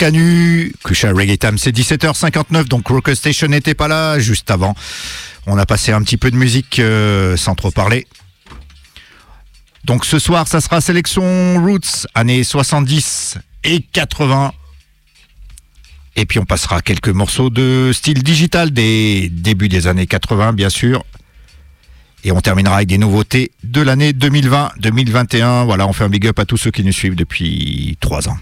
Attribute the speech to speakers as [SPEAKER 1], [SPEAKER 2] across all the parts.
[SPEAKER 1] Canu, Kusha Reggae Time, c'est 17h59, donc Rocker Station n'était pas là juste avant. On a passé un petit peu de musique euh, sans trop parler. Donc ce soir, ça sera sélection Roots, années 70 et 80. Et puis on passera quelques morceaux de style digital des débuts des années 80, bien sûr. Et on terminera avec des nouveautés de l'année 2020-2021. Voilà, on fait un big up à tous ceux qui nous suivent depuis trois ans.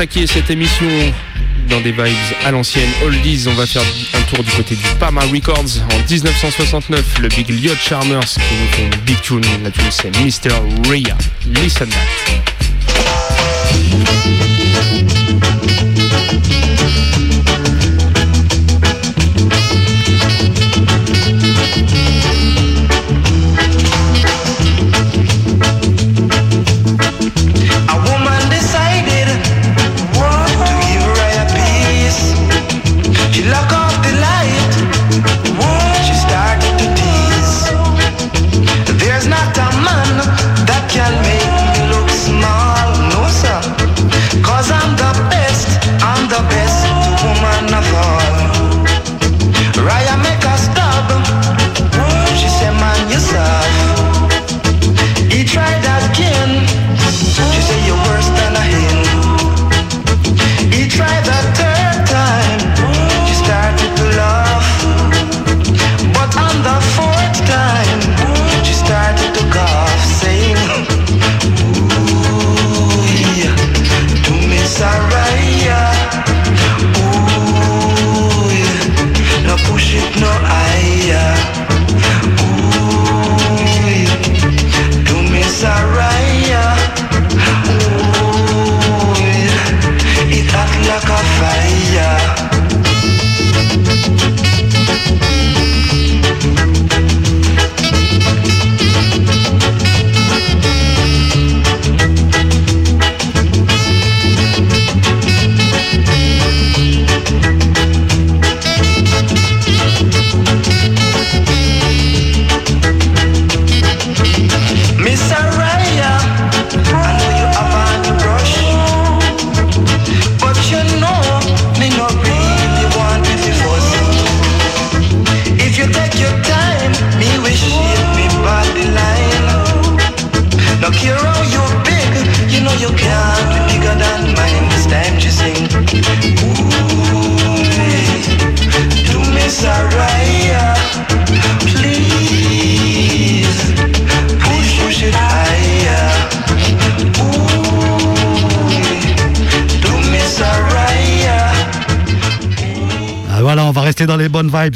[SPEAKER 2] Attaquer cette émission dans des vibes à l'ancienne, oldies. On va faire un tour du côté du Pama Records. En 1969, le Big Liot Charmers qui nous fait une big tune. La tune c'est Mr. Rhea. Listen that.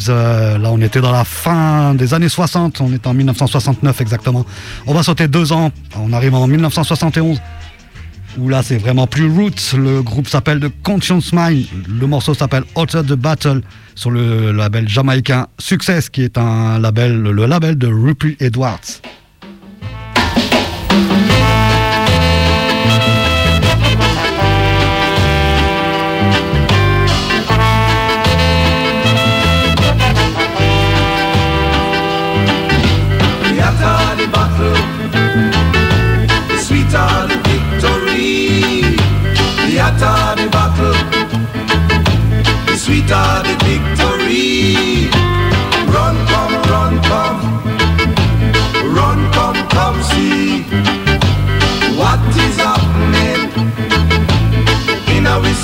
[SPEAKER 3] Euh, là, on était dans la fin des années 60. On est en 1969 exactement. On va sauter deux ans. On arrive en 1971. Où là, c'est vraiment plus roots. Le groupe s'appelle The Conscience Mind. Le morceau s'appelle Outer the Battle sur le label jamaïcain Success, qui est un label, le label de Rupert Edwards. scatter the battle.
[SPEAKER 4] The sweeter the victory.
[SPEAKER 3] Run, come, run, come. Run, come, come, see what is happening. In a we.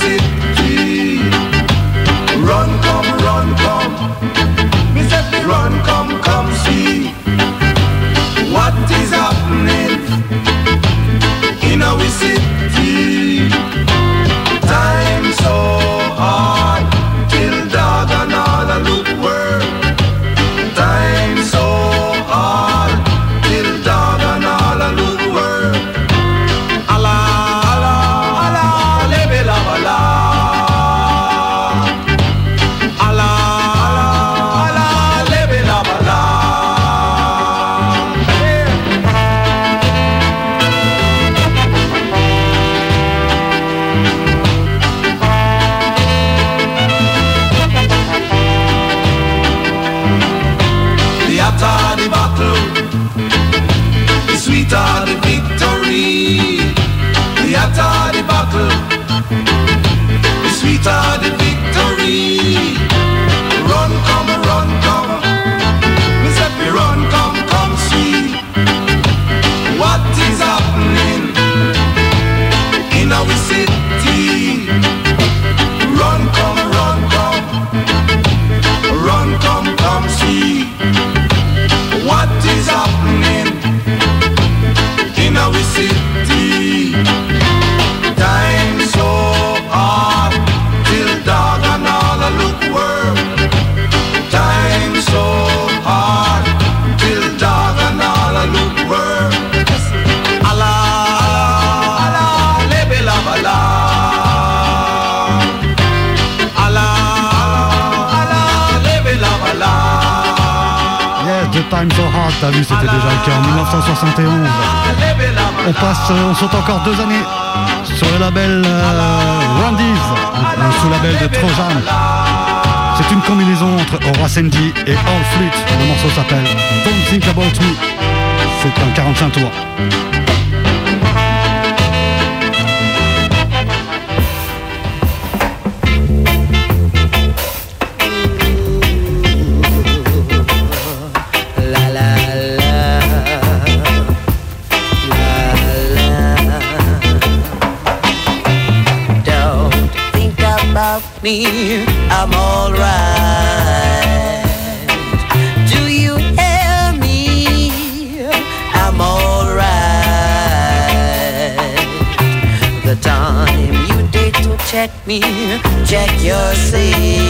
[SPEAKER 3] On saute encore deux années sur le label euh, un sous-label de Trojan. C'est une combinaison entre Horace Andy et All Flute. Le morceau s'appelle Don't Think About Me. C'est un 45 tours.
[SPEAKER 5] Me, I'm alright. Do you hear me? I'm alright. The time you did to check me, check yourself. Cause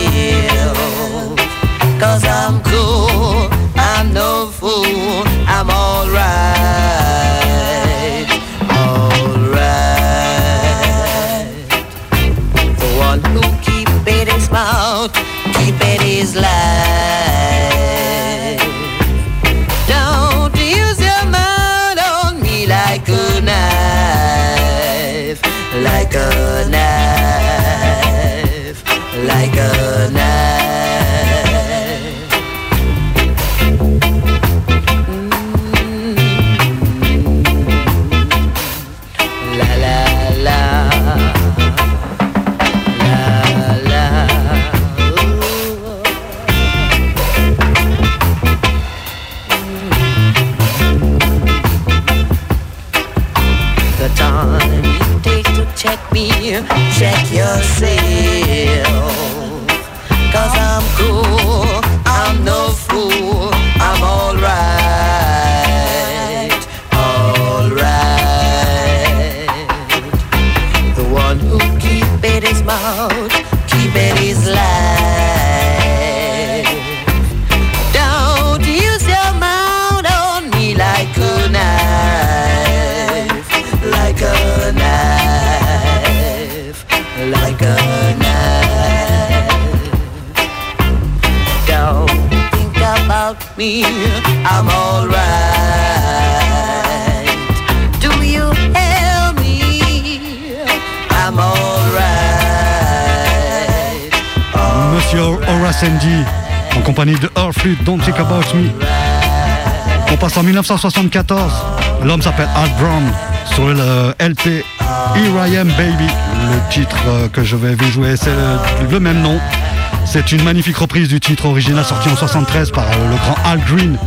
[SPEAKER 3] En compagnie de Earthflute, Don't Think About Me. On passe en 1974. L'homme s'appelle Al Brown sur le LP Here I Am Baby. Le titre euh, que je vais vous jouer, c'est le, même nom. C'est une magnifique reprise du titre original sorti en 73 par euh, le grand Al Green.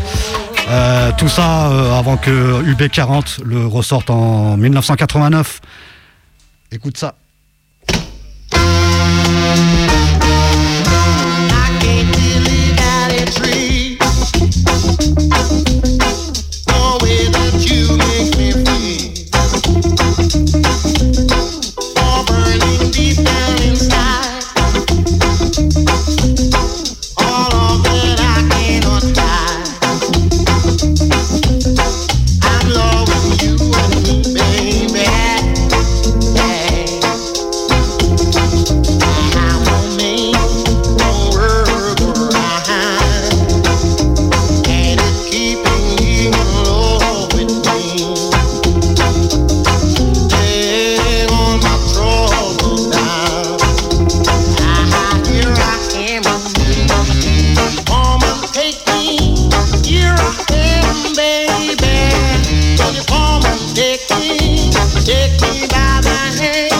[SPEAKER 3] Euh, tout ça avant que UB40 le ressorte en 1989. Écoute ça.
[SPEAKER 4] Baby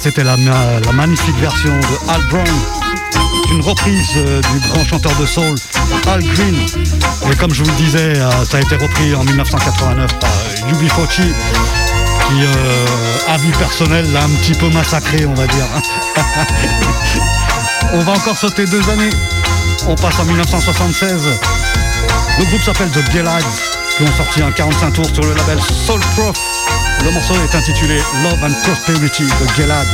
[SPEAKER 3] c'était la, magnifique version de Al Brown, une reprise euh, du grand chanteur de soul Al Green. Et comme je vous le disais, euh, ça a été repris en 1989 par Yubi Fochi, qui, à vie personnelle, l'a un petit peu massacré, on va dire. on va encore sauter deux années. On passe en 1976. Le groupe s'appelle The Gelads, qui ont sorti un 45 tours sur le label Soul Prof. Le morceau est intitulé Love and Prosperity de Gelad.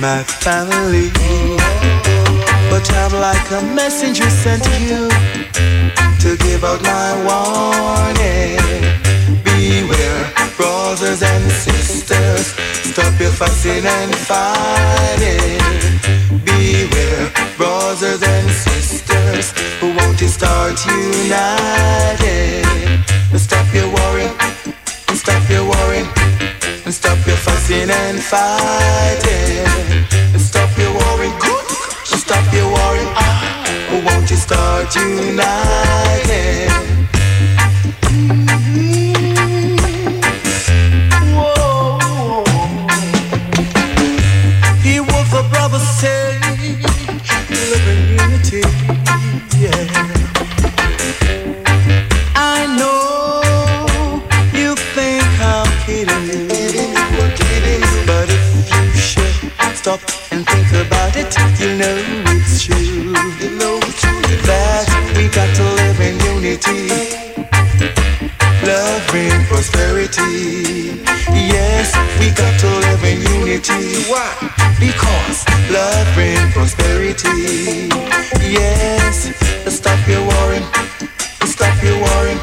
[SPEAKER 4] My family. But I'm like a messenger sent to you to give out my warning. Beware, brothers and sisters, stop your fussing and fighting. Beware, brothers and sisters, who want to start uniting. Stop your worrying, stop your worrying. Stop your fussing and fighting. Stop your worrying. Stop your worrying. Oh, ah. won't you start uniting? Stop and think about it, you know it's true. You know it's true that we got to live in unity. Love bring prosperity. Yes, we got to live in unity. Why? Because love bring prosperity. Yes, stop your worrying. Stop your worrying.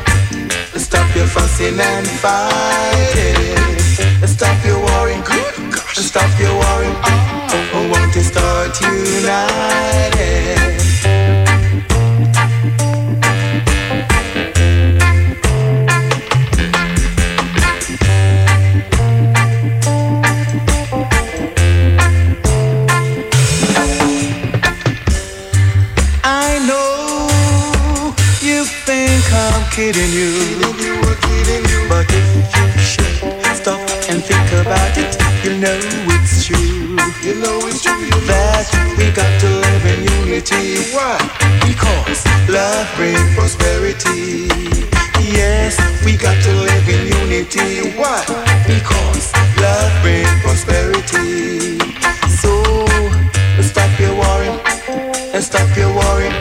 [SPEAKER 4] Stop your fussing and fighting. Stop your worrying. Good gosh, stop your worrying. Start unity. Why? Because love brings prosperity. Yes, we got to live in unity. Why? Because love brings prosperity. So stop your worrying and stop your worrying.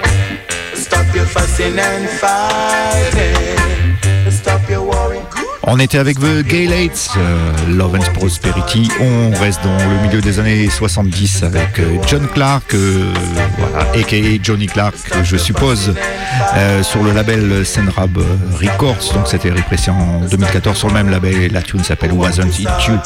[SPEAKER 4] Stop your fussing and fighting. Stop your worrying.
[SPEAKER 1] On était avec The Gay Lates, euh, Love and Prosperity. On reste dans le milieu des années 70 avec euh, John Clark, euh, aka Johnny Clark, je suppose, sur le label Senrab Records. Donc c'était répressé en 2014 sur le même label. La tune s'appelle Wasn't It You?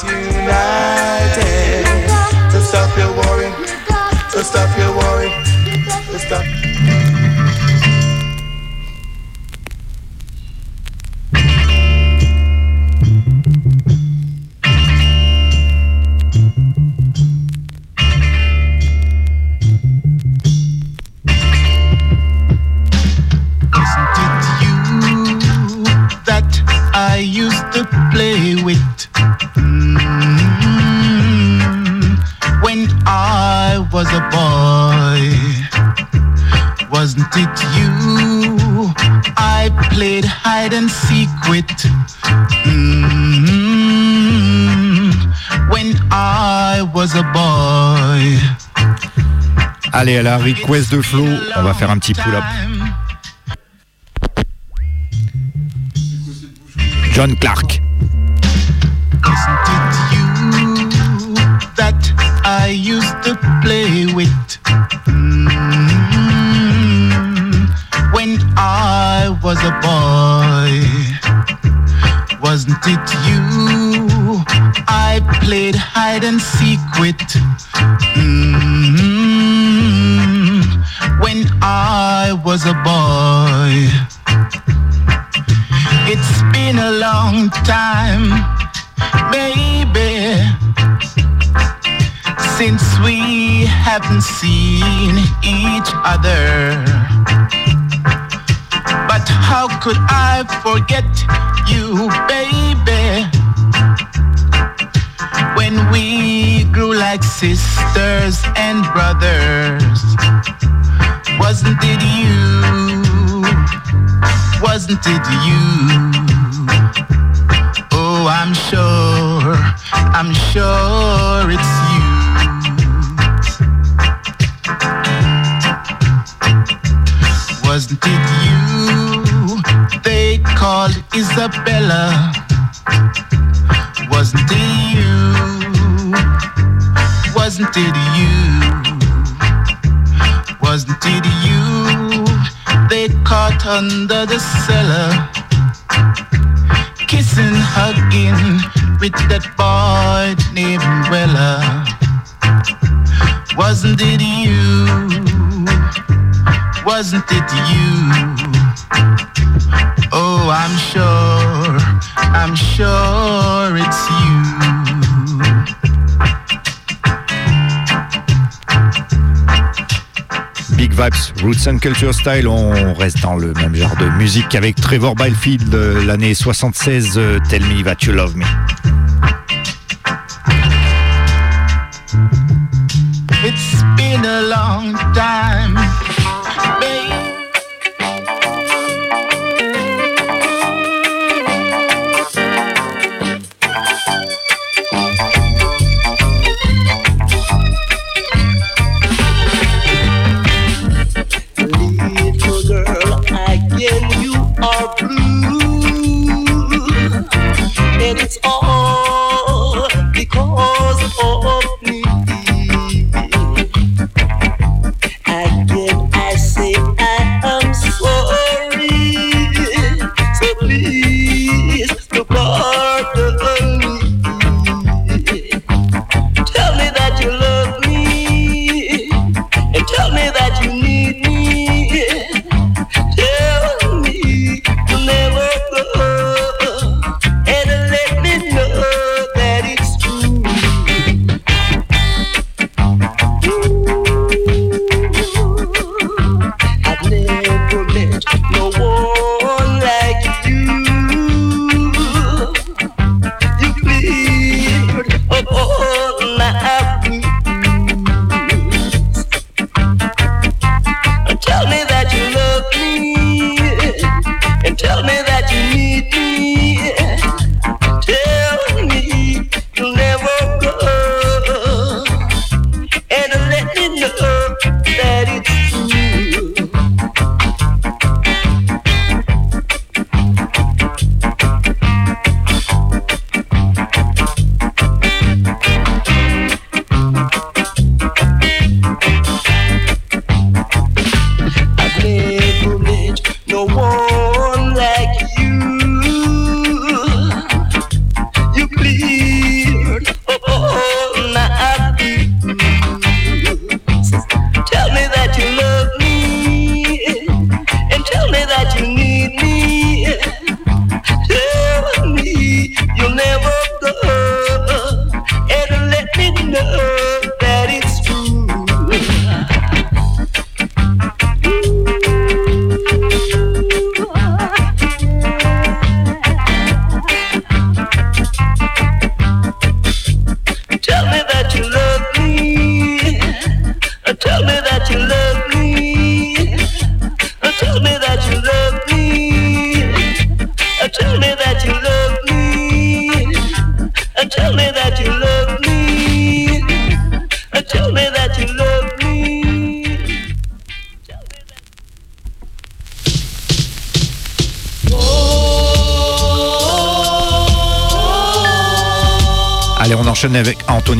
[SPEAKER 1] Allez, à la request de Flo, on va faire un petit pull-up. John Clark.
[SPEAKER 6] Cause did you?
[SPEAKER 7] They called Isabella. Wasn't it you? Wasn't it you? Wasn't it you? They caught under the cellar. Kissing, hugging with that boy named Weller. Wasn't it you? wasn't it you? Oh, I'm sure, I'm sure it's you.
[SPEAKER 1] Big Vibes, Roots and Culture Style, on reste dans le même genre de musique avec Trevor Byfield, euh, l'année 76, euh, Tell Me That You Love Me.
[SPEAKER 7] It's been a long time.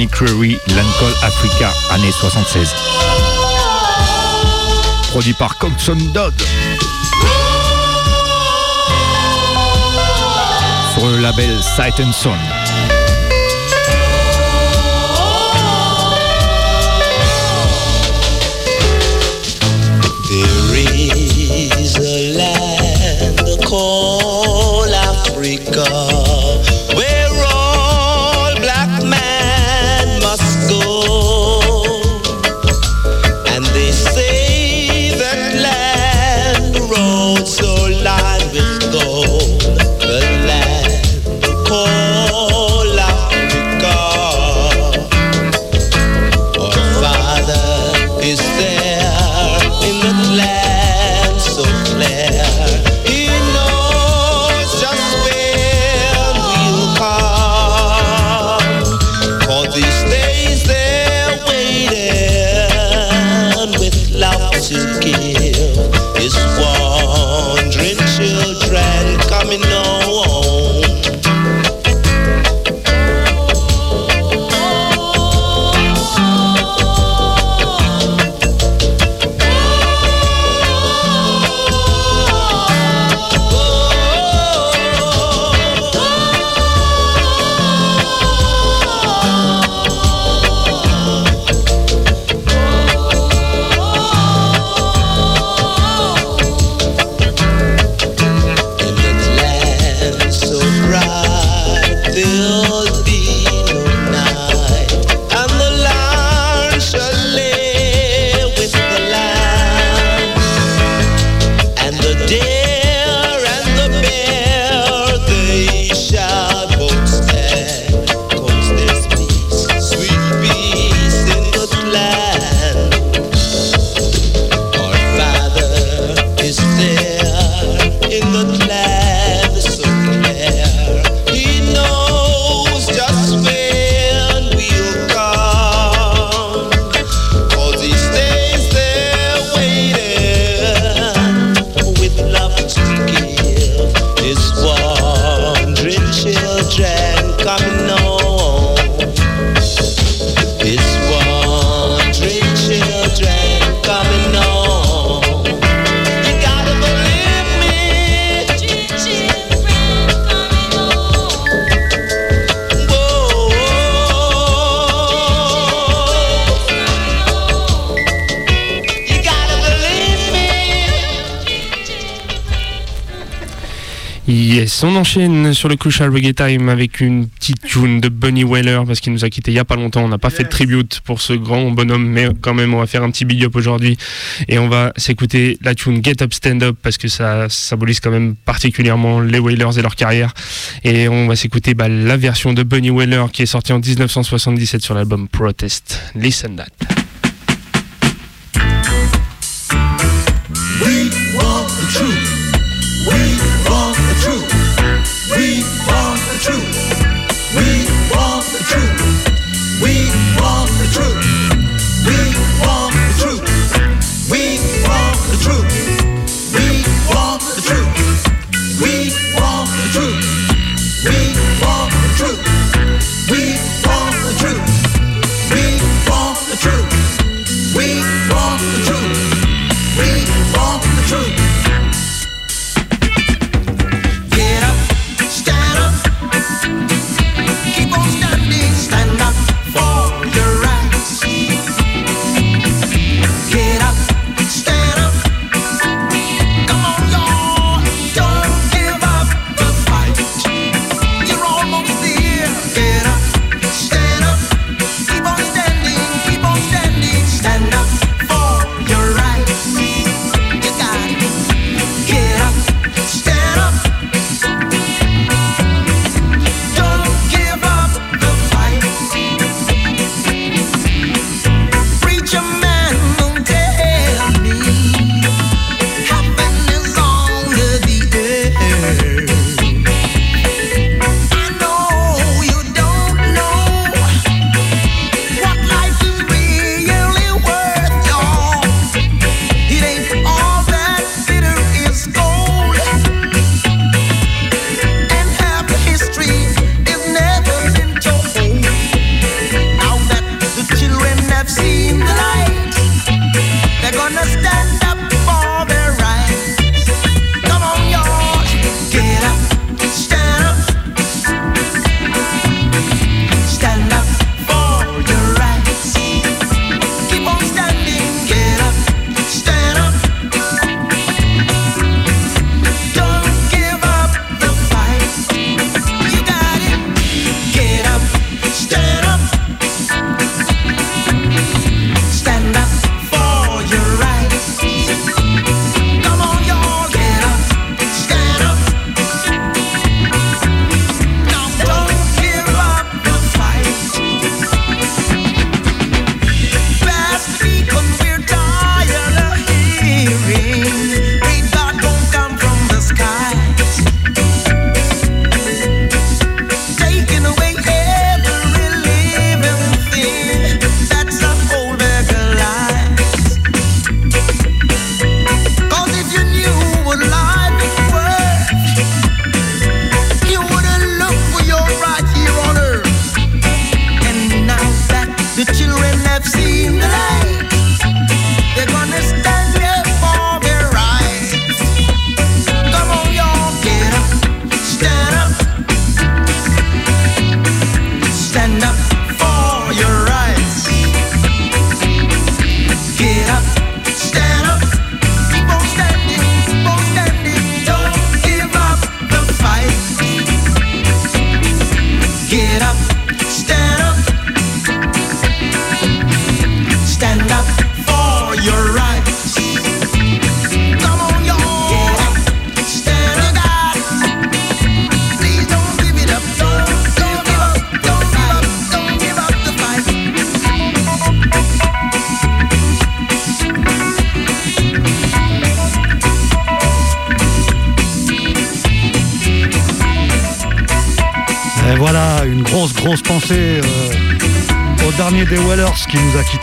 [SPEAKER 1] Johnny Crewery, Lancol Africa, année 76. Produit par Coxon Dodd. Sur le label Sight and Sound.
[SPEAKER 8] On enchaîne sur le Crucial Reggae Time avec une petite tune de Bunny Weller parce qu'il nous a quitté il y a pas longtemps. On n'a pas fait de tribute pour ce grand bonhomme, mais quand même, on va faire un petit big up aujourd'hui et on va s'écouter la tune Get Up Stand Up parce que ça symbolise quand même particulièrement les Wailers et leur carrière. Et on va s'écouter bah, la version de Bunny Weller qui est sortie en 1977 sur l'album Protest. Listen that.
[SPEAKER 3] true.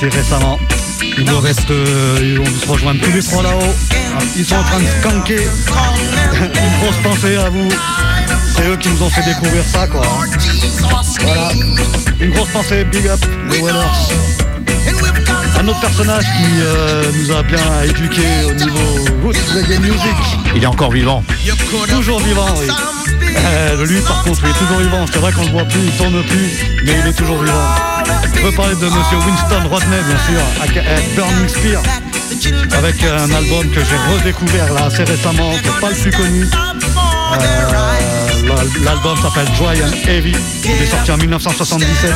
[SPEAKER 3] récemment. Il nous reste, euh, on se rejoint tous les trois là-haut. Ah, ils sont en train de skanker. Une grosse pensée à vous. C'est eux qui nous ont fait découvrir ça, quoi. Voilà. Une grosse pensée, big up, les Wellers. Un autre personnage qui euh, nous a bien éduqué au niveau roots reggae music.
[SPEAKER 1] Il est encore vivant.
[SPEAKER 3] Toujours vivant, oui. Euh, lui, par contre, il est toujours vivant. C'est vrai qu'on le voit plus, il tourne plus, mais il est toujours vivant. Je veux parler de monsieur Winston Rodney, bien sûr, à Burning Spear, avec un album que j'ai redécouvert là assez récemment, qui n'est pas le plus connu.
[SPEAKER 6] Euh, l'album s'appelle Dry and Heavy, il est sorti en 1977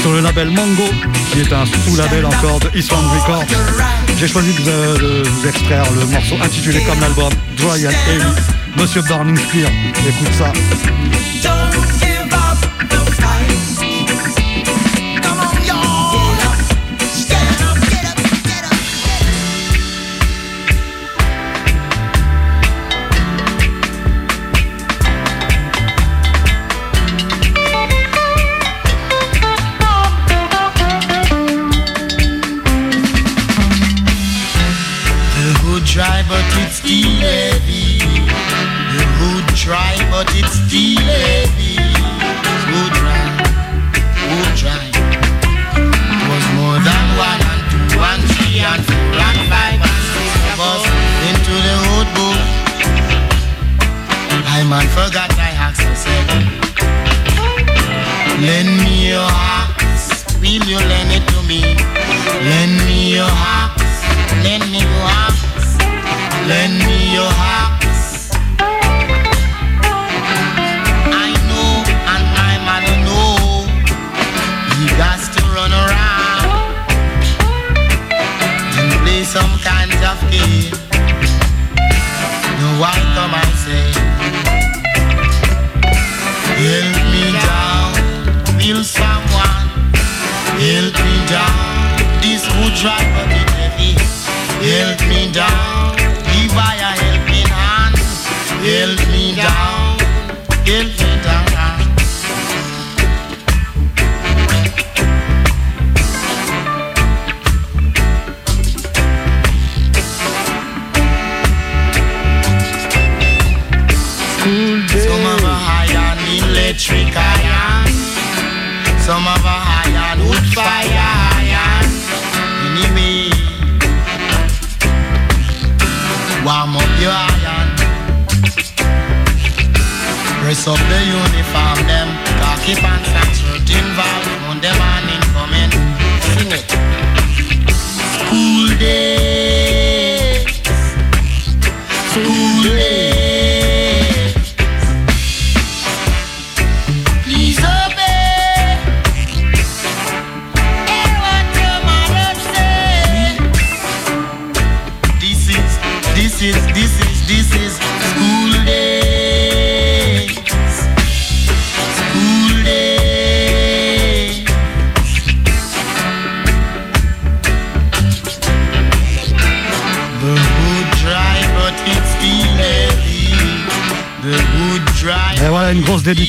[SPEAKER 6] sur le label Mango, qui est un sous-label encore de Island Records. J'ai choisi de, de, vous extraire le morceau intitulé comme l'album Dry and Heavy, Monsieur Burning Spear. Écoute ça.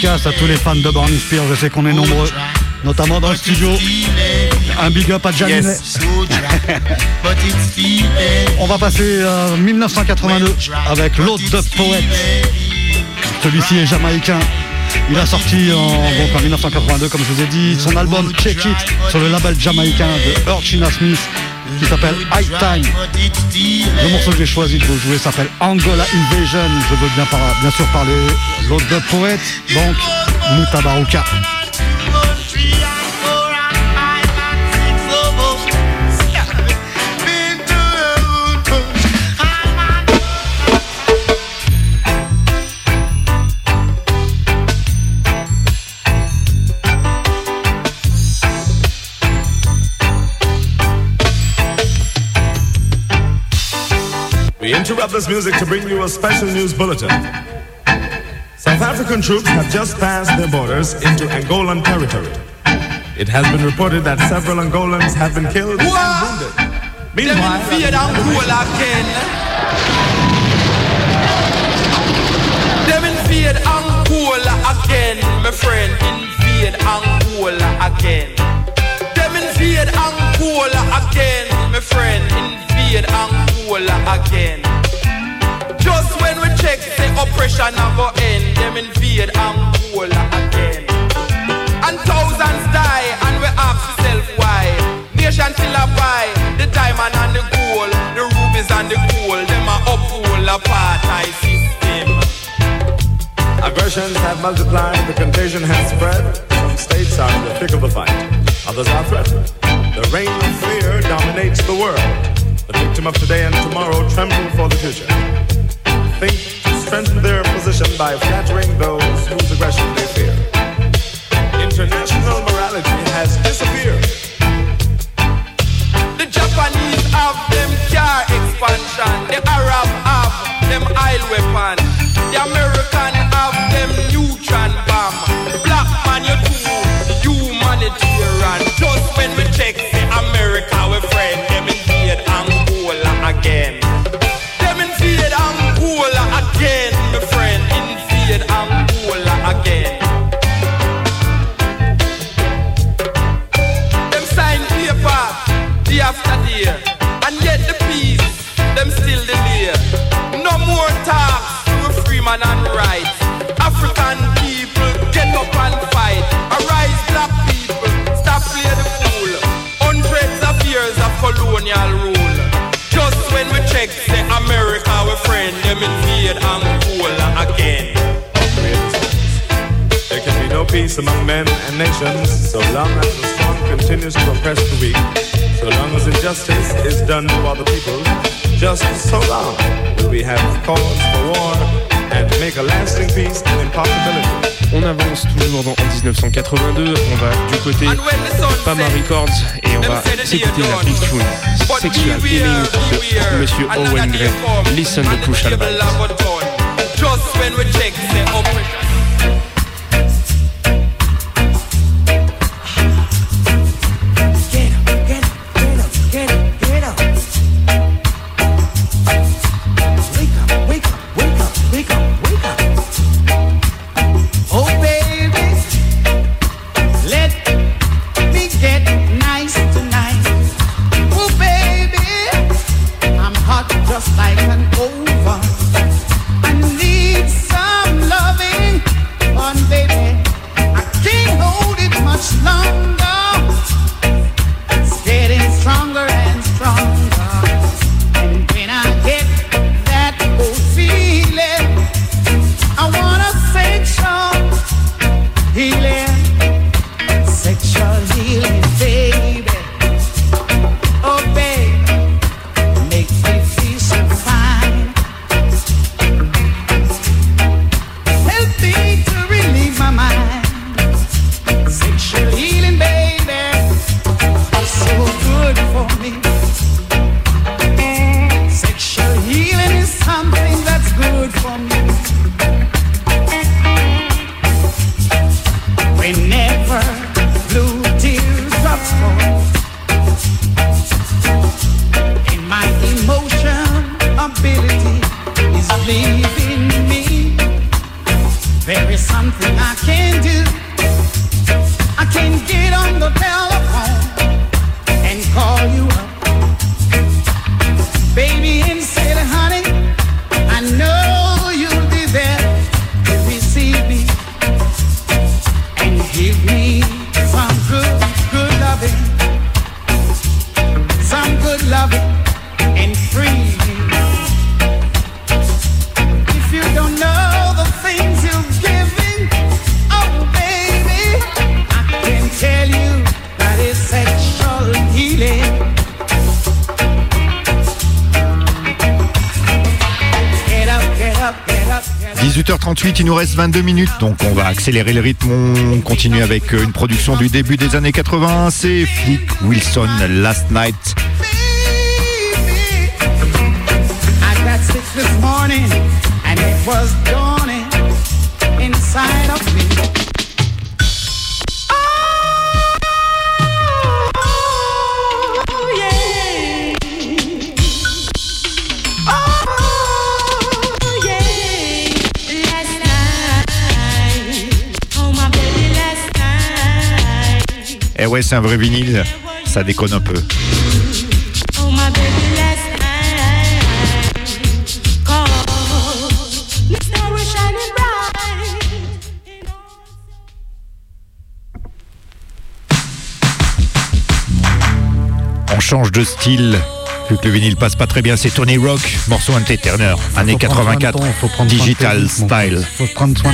[SPEAKER 6] Dédicace à tous les fans de Burning Spear. Je sais qu'on est nombreux, notamment dans le studio. Un big up à Jaminet. On va passer en 1982 avec l'autre de Poète. Celui-ci est jamaïcain. Il a sorti en, donc en 1982, comme je vous ai dit, son album Check It sur le label jamaïcain de Urchina Smith qui s'appelle High Time. Le morceau que j'ai choisi de vous jouer s'appelle Angola Invasion. Je veux bien, par- bien sûr parler l'autre Poète, donc Mutabaruka.
[SPEAKER 9] Interrupt this music to bring you a special news bulletin. South African troops have just passed their borders into Angolan territory. It has been reported that several Angolans have been killed and wounded. Meanwhile,
[SPEAKER 10] invade Angola again. Them invade Angola again, my friend. Invade Angola again. Them invade Angola again, my friend. Invade Angola again. Just when we check the oppression a go end, them invade Angola again. And thousands die, and we ask ourselves why. Nation till a buy the diamond and the gold, the rubies and the gold. Them a uphold apartheid system.
[SPEAKER 9] aggressions have multiplied, the contagion has spread. Some states are in the thick of the fight, others are threatened. The reign of fear dominates the world. The victim of today and tomorrow tremble for the future. Think to strengthen their position by flattering those whose aggression they fear. International morality has disappeared.
[SPEAKER 10] The Japanese have them car expansion. The Arab have them oil weapon. The American have them neutron bomb. Black man, you too humanitarian. Just when we check freeman and rights. African people get up and fight. Arise, black people, stop play the fool. Hundreds of years of colonial rule. Just when we check, say America, we friend them invade Angola again.
[SPEAKER 9] There can be no peace among men and nations so long as the strong continues to oppress the weak, so long as injustice is done to other people. Just so long will we have cause for war
[SPEAKER 11] On avance toujours dans, en 1982, on va du côté Pama Records et on va s'écouter la big tune. Sexual Healing de Monsieur Owen Gray. Listen to Crucial Vibes.
[SPEAKER 1] Nous reste 22 minutes, donc on va accélérer le rythme. On continue avec euh, une production du début des années 80. C'est Flick Wilson, Last Night. ouais, c'est un vrai vinyle. Ça déconne un peu. On change de style. Vu que le vinyle passe pas très bien, c'est Tony Rock, morceau Turner,
[SPEAKER 12] années
[SPEAKER 1] 84, digital style.
[SPEAKER 12] Faut prendre soin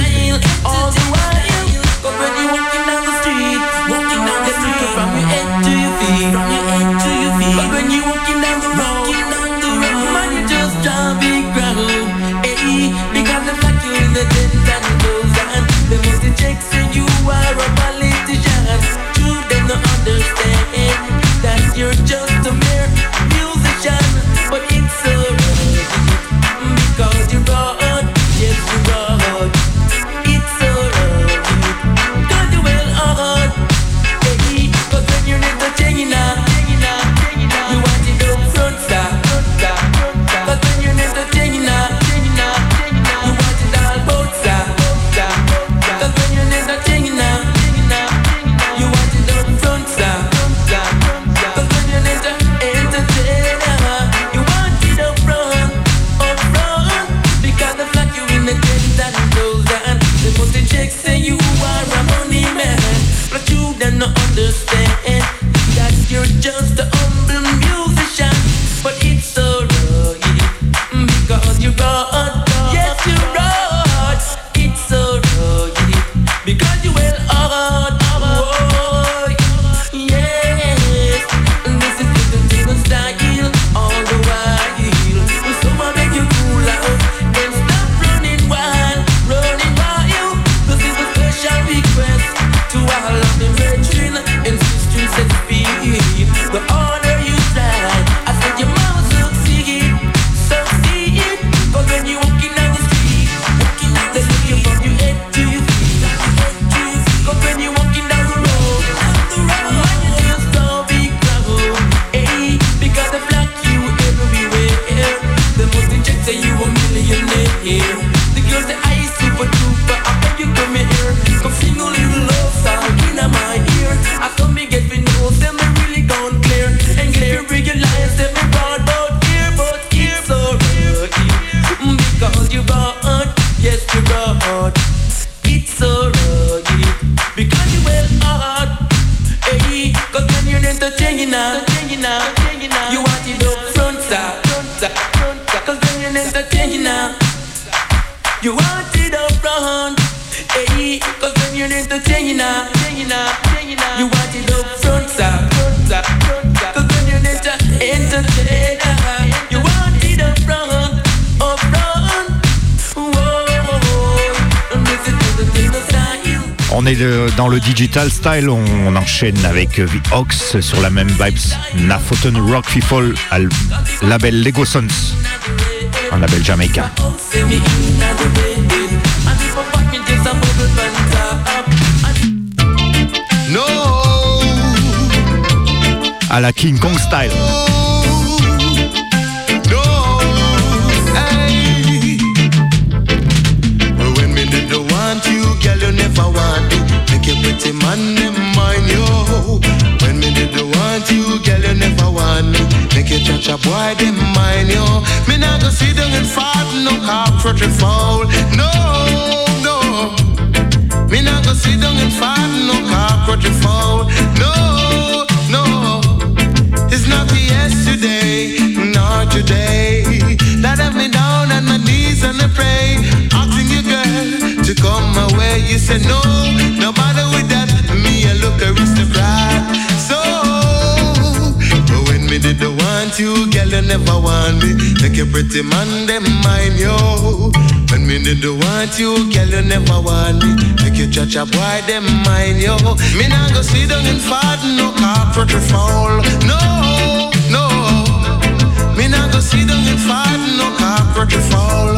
[SPEAKER 1] On est dans le digital style, on, enchaîne avec The Ox sur la même vibes. Nafoten Rock People, label Lego Sons, un label jamaïcain. À la King Kong style.
[SPEAKER 4] Pretty man them mind you. When me did the want you, girl, you never want me. Make your cha boy them mind you. Me not go sit down and fart no cockroach and foul. No, no. Me not go sit down and fart no cockroach and foul. No, no. It's not yesterday, not today. That have me down on my knees and I pray. Asking you, girl, to come my way. You say no, you, girl, you never want me. Make your pretty man, them mind you. When me need the want you, girl, you never want me. Make your cha boy, them mind you. Me not go sit down and fart no cockroach or foul. No, no. Me not go sit down and fart no cockroach or foul.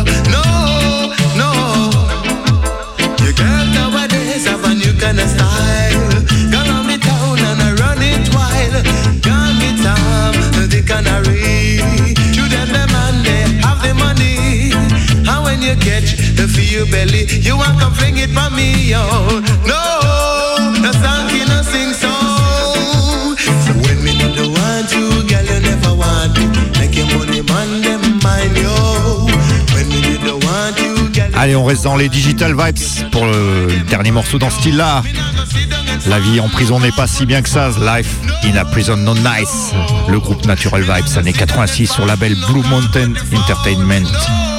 [SPEAKER 1] Allez, on reste dans les digital vibes pour le dernier morceau dans ce style-là. La vie en prison n'est pas si bien que ça. Life in a prison no nice. Le groupe Natural Vibes, année 86 sur label Blue Mountain Entertainment.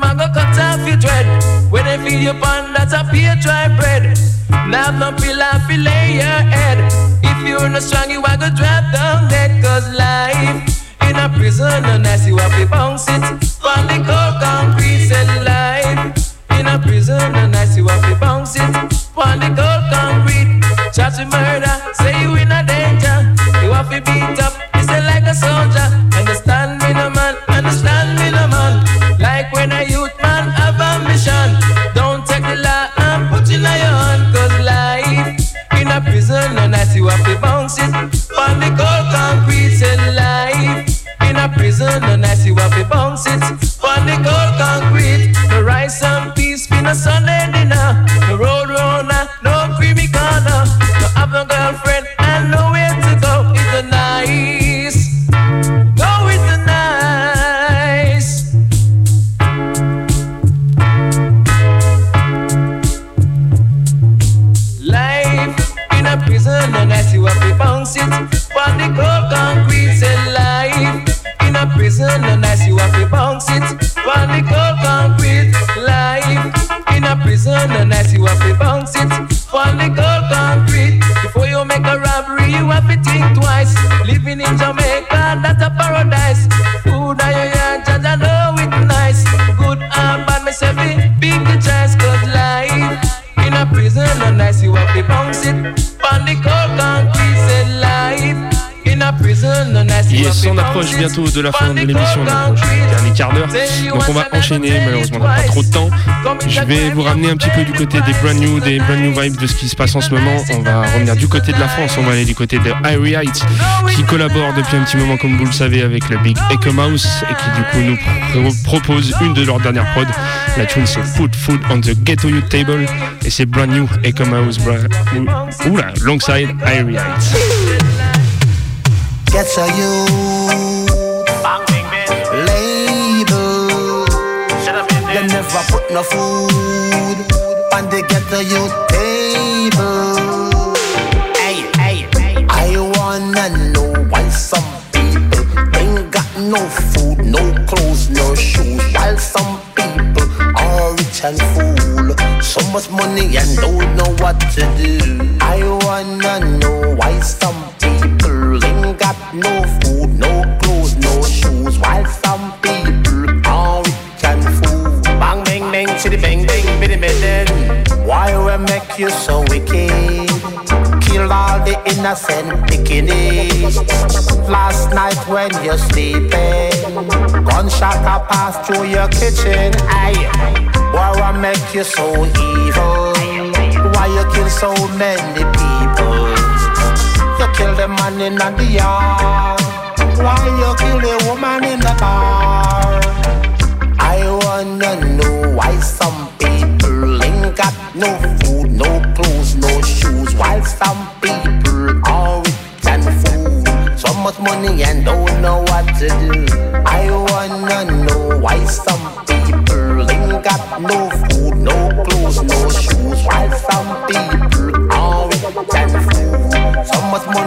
[SPEAKER 13] them a go cut off your dread. When they feed you pan, that's a pure dry bread. Now no pillar fi lay your head. If you're not strong, you a go drop down dead. Cause life in a prison unless you have to bounce it on the cold concrete. Say life in a prison unless you have to bounce it on the cold concrete. Charge with murder, say you in a danger. You have to beat up, say like a soldier. Peace, be
[SPEAKER 8] Yes, on approche bientôt de la fin de l'émission, on approche dernier quart d'heure. Donc on va enchaîner, malheureusement on n'a pas trop de temps. Je vais vous ramener un petit peu du côté des brand new, des brand new vibes de ce qui se passe en ce moment. On va revenir du côté de la France, on va aller du côté de Irie Heights, qui collabore depuis un petit moment, comme vous le savez, avec le Big Echo Mouse et qui du coup nous pro- propose une de leurs dernières prods. La tune c'est Put Food on the Ghetto Youth Table et c'est brand new Echo Mouse, oula, alongside Irie Heights.
[SPEAKER 6] Get a you label. They never put no food on the get a you table. Hey, hey, hey. I wanna know why some people ain't got no food, no clothes, no shoes, while some people are rich and full. So much money and don't know what to do. I wanna know why some got no food, no clothes, no shoes, while some people are rich and full. Bang, bang, bang, chitty, bang, bang, bitty, bitty. Why we make you so wicked? Kill all the innocent pickiness. Last night when you're sleeping, gunshot a pass through your kitchen. Aye, why we make you so evil? Why you kill so many people? Kill the man in the yard. Why you kill the woman in the bar? I wanna know why some people ain't got no food, no clothes, no shoes, while some people are rich and full. So much money and don't know what to do.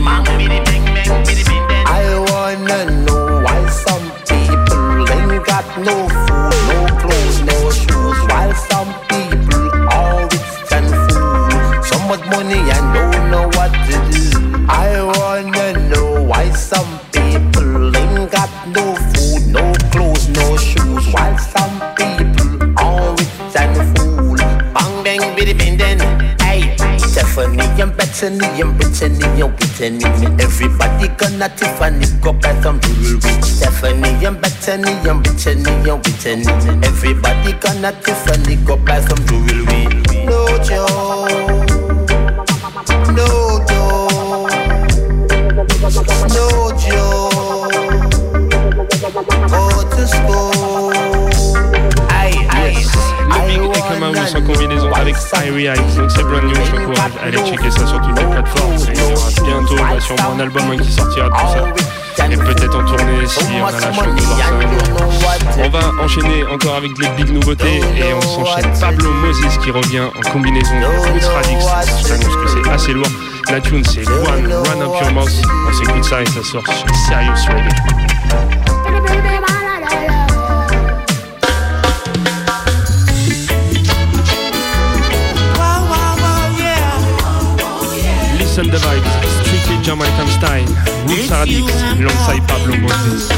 [SPEAKER 6] man. Whitney. Everybody gonna Tiffany go buy some jewelry. Stephanie and Bethany and Brittany and Whitney. Everybody gonna Tiffany
[SPEAKER 8] album qui sortira de tout ça. Et peut-être en tournée si on a la chance de voir ça un jour. On va enchaîner encore avec les big nouveautés et on s'enchaîne Pablo Moses qui revient en combinaison avec Roots Radix. Je t'annonce que c'est assez lourd. La tune c'est One Run Up Your. On s'écoute ça et ça sort chez Serious Reggae. Listen the strictly Jamaican style. Roots Radics alongside Pablo Moses.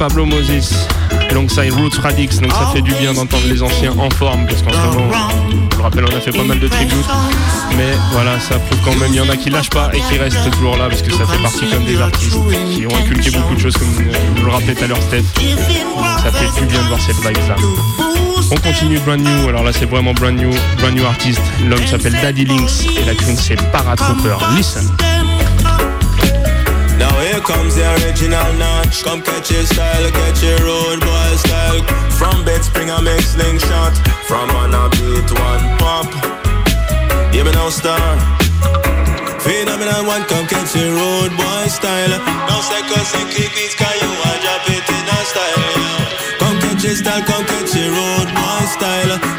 [SPEAKER 8] Pablo Moses, alongside Roots Radix, donc ça fait du bien d'entendre les anciens en forme, parce qu'en ce moment, je le rappelle, on a fait pas mal de tributes, mais voilà, ça prouve quand même, il y en a qui lâchent pas et qui restent toujours là, parce que ça fait partie comme des artistes qui ont inculqué beaucoup de choses, comme nous le rappelait tout à l'heure Steph, donc ça fait du bien de voir cette vibe là. On continue brand new, alors là c'est vraiment brand new, brand new artiste, l'homme s'appelle Daddy Links et la tune c'est Paratrooper, listen.
[SPEAKER 14] Here comes the original notch. Come catch your style, catch your road boy style. From bed spring I make slingshot. From on a beat one pop. Yeah, me now star. Phenomenal one, come catch your road boy style. No second, second beats, can you want drop it in a style? Yeah. Come catch your style, come catch your road boy style.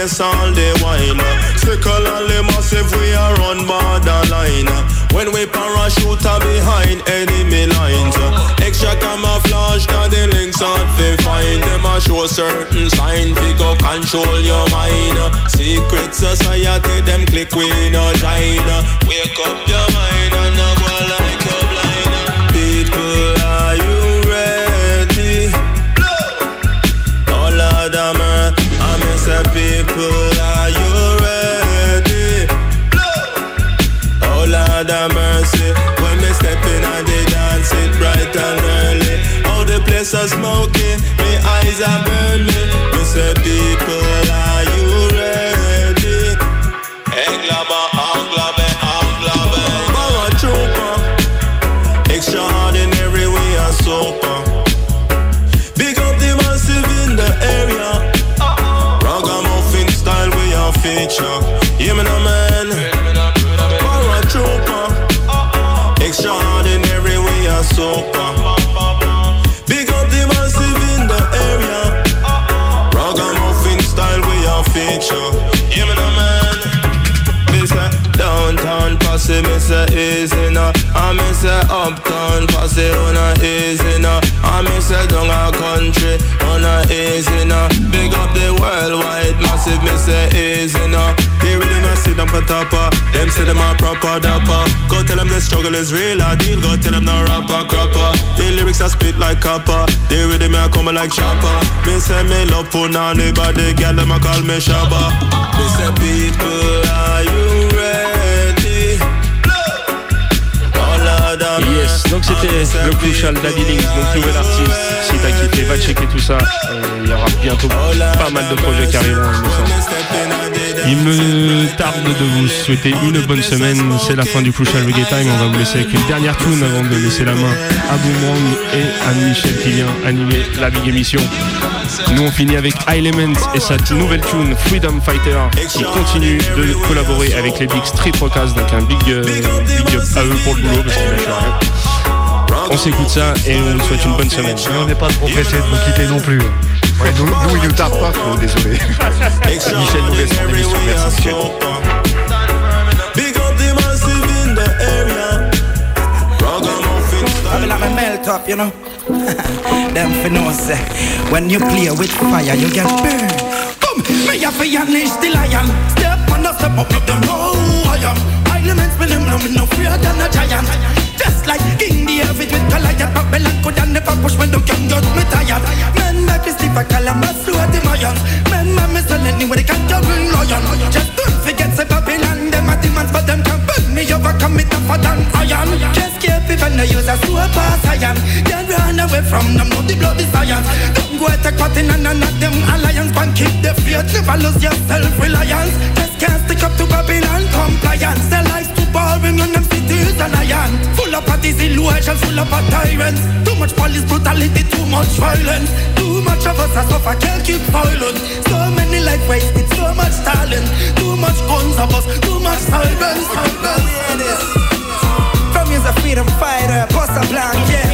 [SPEAKER 14] Up the place all day while. Sickle and the massive, we are on borderline. When we parachute are behind enemy lines. Extra camouflage, now the links out they find them a show certain sign. We go control your mind. Secret society, them click we no join. Wake up your mind and not go abonnés, ne se easy. I me say uptown posse, una easy now. I me say down a country, una easy now. Big up the worldwide massive, me say easy now. They really not sit down for topper. Them say them a proper dapper. Go tell them the struggle is real, I deal. Go tell them no rapper crapper. The lyrics are spit like copper. They really me a come like chopper. Me say me love for on the body, girl them a call me shabba. Me say people,
[SPEAKER 8] C'était le Crucial Daddy Link, donc nouvel artiste. Si t'as kiffé, va checker tout ça. Il y aura bientôt pas mal de projets qui arriveront, il me semble. Il me tarde de vous souhaiter une bonne semaine. C'est la fin du Crucial Reggae Time. On va vous laisser avec une dernière tune avant de laisser la main à Boomerang et à Michel qui vient animer la big émission. Nous on finit avec Element et sa nouvelle tune Freedom Fighter qui continue de collaborer avec les Big Street Rockers, donc un big, euh, big up à eux pour le boulot parce qu'il lâche rien. On s'écoute ça et on vous souhaite une bonne semaine.
[SPEAKER 3] on n'est pas trop pressé de vous quitter non plus.
[SPEAKER 1] Ouais, nous, nous, il nous tarde pas trop, désolé. Michel nous laisse son émission, merci Michel.
[SPEAKER 14] Big up the massive in the
[SPEAKER 15] I'm a melt up, you know. Them for no say, when you play with fire, you get burned. Come, me have to unleash the lion? Step on the step up, don't know who I am. Elements me no fear than a giant. Just like King David with Goliath, Babylon could have never push when the king got me tired. Men make me sleep, I call him a slow the mayan. Men make me sell anywhere they go bring lion. Just don't forget say Babylon, them a demons, but them can't burn me overcome me tougher than iron. Just keep when they use a pass iron. Then run away from them, know the bloody science. Don't go attack party and none of them alliance. But keep the faith, never lose your self-reliance. Just can't stick up to Babylon compliance. Their lives too boring and them and iron. Full of parties, illusion, full of tyrants. Too much police brutality, too much violence. Too much of us as suffer, can't keep violent. So many life wasted, so much talent. Too much guns of us, too much silence. silence. You's a freedom fighter, post a blank, yeah.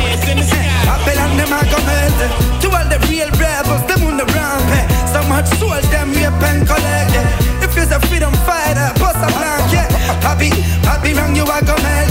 [SPEAKER 15] Babylon, them argument. To all the real rebels, them on the ramp. eh. So much soul, them rape and collect. yeah. If you's a freedom fighter, post a blank, yeah. Happy, happy wrong, you argument.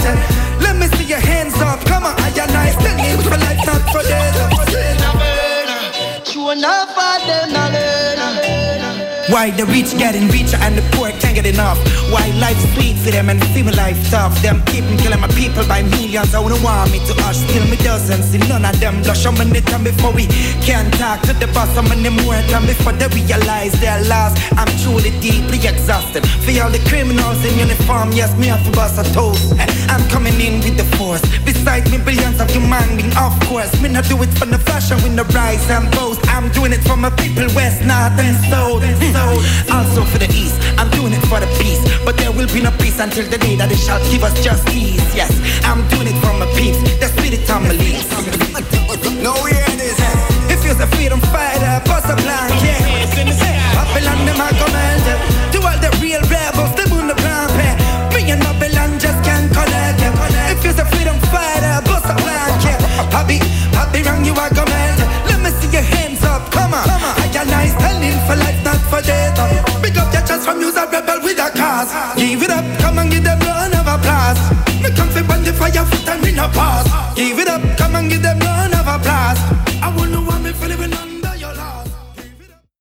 [SPEAKER 15] Why the rich getting richer and the poor can't get enough? Why life's sweet for them and feel my life tough? Them me killing my people by millions. I wouldn't want me to hush, still me doesn't see none of them blush. How many time before we can't talk to the boss? How many more time before they realize they're lost? I'm truly deeply exhausted. For all the criminals in uniform, yes, me have to bust a toast. I'm coming in with the force. Beside me, billions of human beings, of course. Me not do it for the fashion, with the rise and boast. I'm doing it for my people, west, north, and south. Hmm. Also for the east, I'm doing it for the peace. But there will be no peace until the day that they shall give us justice. Yes, I'm doing it for my peeps. The spirit on my lips. No, hear this. If you're a freedom fighter, bust a blank, yeah. Babylon, them argument. To all the real rebels, from you's a rebel with a cause. Give it up, come and give them round of applause. Me come fi burn the fire foot and me no pause. Give it up, come and give them round